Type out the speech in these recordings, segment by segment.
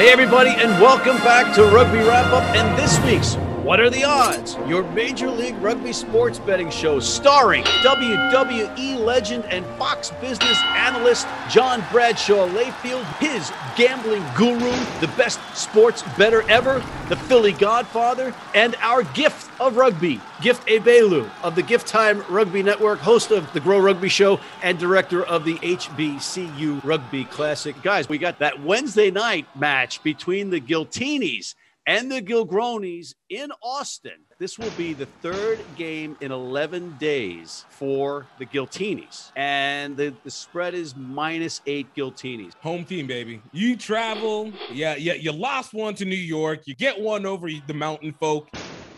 Hey, everybody, and welcome back to Rugby Wrap Up and this week's What Are the Odds? Your Major League Rugby sports betting show starring WWE legend and Fox business analyst John Bradshaw Layfield, his gambling guru, the best sports better ever, the Philly Godfather, and our gift of rugby, Gift Ebelu of the Gift Time Rugby Network, host of the Grow Rugby Show, and director of the HBCU Rugby Classic. Guys, we got that Wednesday night match between the Giltinis and the Gilgronis in Austin. This will be the third game in 11 days for the Giltinis. And the, the spread is minus eight Giltinis. Home team, baby. You travel. Yeah, yeah. You lost one to New York. You get one over the mountain folk.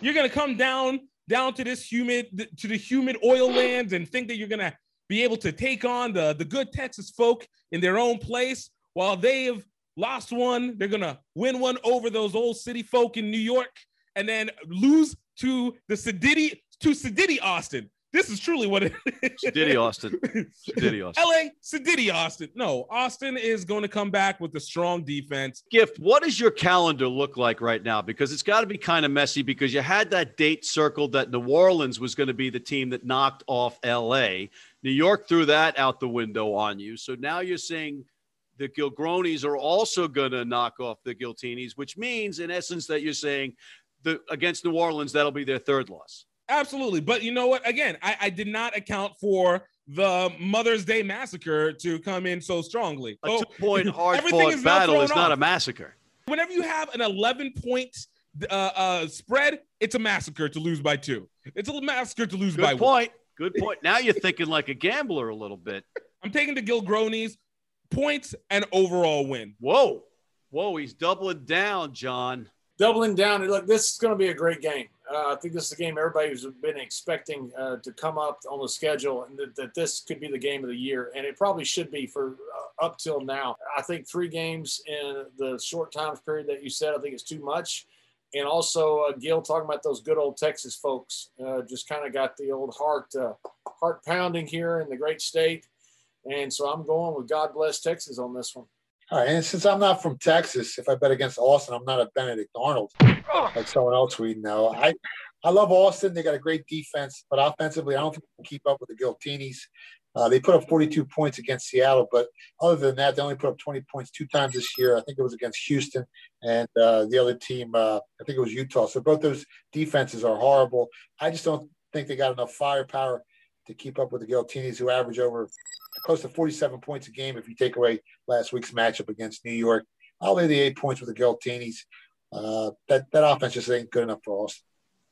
You're gonna come down down to this humid to the humid oil lands and think that you're gonna be able to take on the the good Texas folk in their own place while they have lost one. They're gonna win one over those old city folk in New York, and then lose to the Sedity to Sedity Austin. This is truly what it is. Sedity Austin. Sedity Austin. LA Sedity Austin. No, Austin is going to come back with a strong defense. Gift, what does your calendar look like right now? Because it's got to be kind of messy because you had that date circled that New Orleans was going to be the team that knocked off LA. New York threw that out the window on you. So now you're saying the Gilgronis are also going to knock off the Giltinis, which means, in essence, that you're saying the against New Orleans, that'll be their third loss. Absolutely. But you know what? Again, I, I did not account for the Mother's Day massacre to come in so strongly. A Oh, two point hard everything fought is battle is not off. a massacre. Whenever you have an 11 point uh, uh, spread, it's a massacre to lose by two. It's a massacre to lose by one. Good one. point. Good point. Now you're thinking like a gambler a little bit. I'm taking the Gilgronis points and overall win. Whoa. Whoa, he's doubling down, John. doubling down. Look, this is going to be a great game. Uh, I think this is a game everybody's been expecting uh, to come up on the schedule, and that, that this could be the game of the year, and it probably should be for uh, up till now. I think three games in the short time period that you said, I think it's too much. And also, uh, Gil talking about those good old Texas folks, uh, just kind of got the old heart uh, heart pounding here in the great state, and so I'm going with God bless Texas on this one. All right, and since I'm not from Texas, if I bet against Austin, I'm not a Benedict Arnold like someone else we know. I I love Austin. They got a great defense, but offensively, I don't think they can keep up with the Giltinis. Uh, they put up 42 points against Seattle, but other than that, they only put up 20 points two times this year. I think it was against Houston and uh, the other team. Uh, I think it was Utah. So both those defenses are horrible. I just don't think they got enough firepower to keep up with the Giltinis, who average over close to 47 points a game if you take away last week's matchup against New York. I'll lay the eight points with the Giltinis. Uh, that that offense just ain't good enough for us.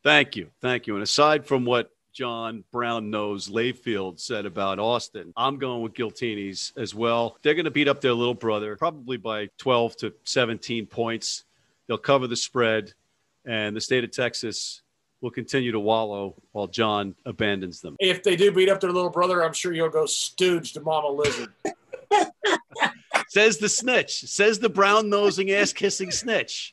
Thank you. Thank you. And aside from what John Brown knows Layfield said about Austin, I'm going with Giltinis as well. They're going to beat up their little brother, probably by 12 to 17 points. They'll cover the spread, and the state of Texas will continue to wallow while John abandons them. If they do beat up their little brother, I'm sure you'll go stooge to Mama Lizard. Says the snitch, says the brown nosing, ass kissing snitch.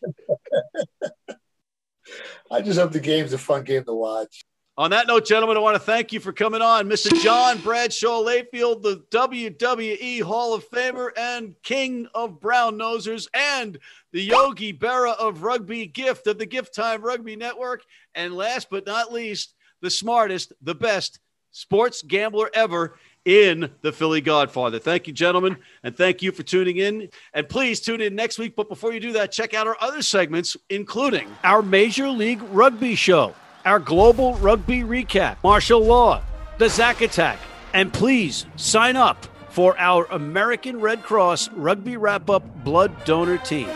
I just hope the game's a fun game to watch. On that note, gentlemen, I want to thank you for coming on. Mr. John Bradshaw Layfield, the WWE Hall of Famer and King of Brown Nosers, and the Yogi Berra of Rugby Gift of the Gift Time Rugby Network. And last but not least, the smartest, the best sports gambler ever in the Philly Godfather. Thank you, gentlemen, and thank you for tuning in. And please tune in next week. But before you do that, check out our other segments, including our Major League Rugby show, our Global Rugby Recap, Martial Law, the Zack Attack, and please sign up for our American Red Cross Rugby Wrap Up Blood Donor Team.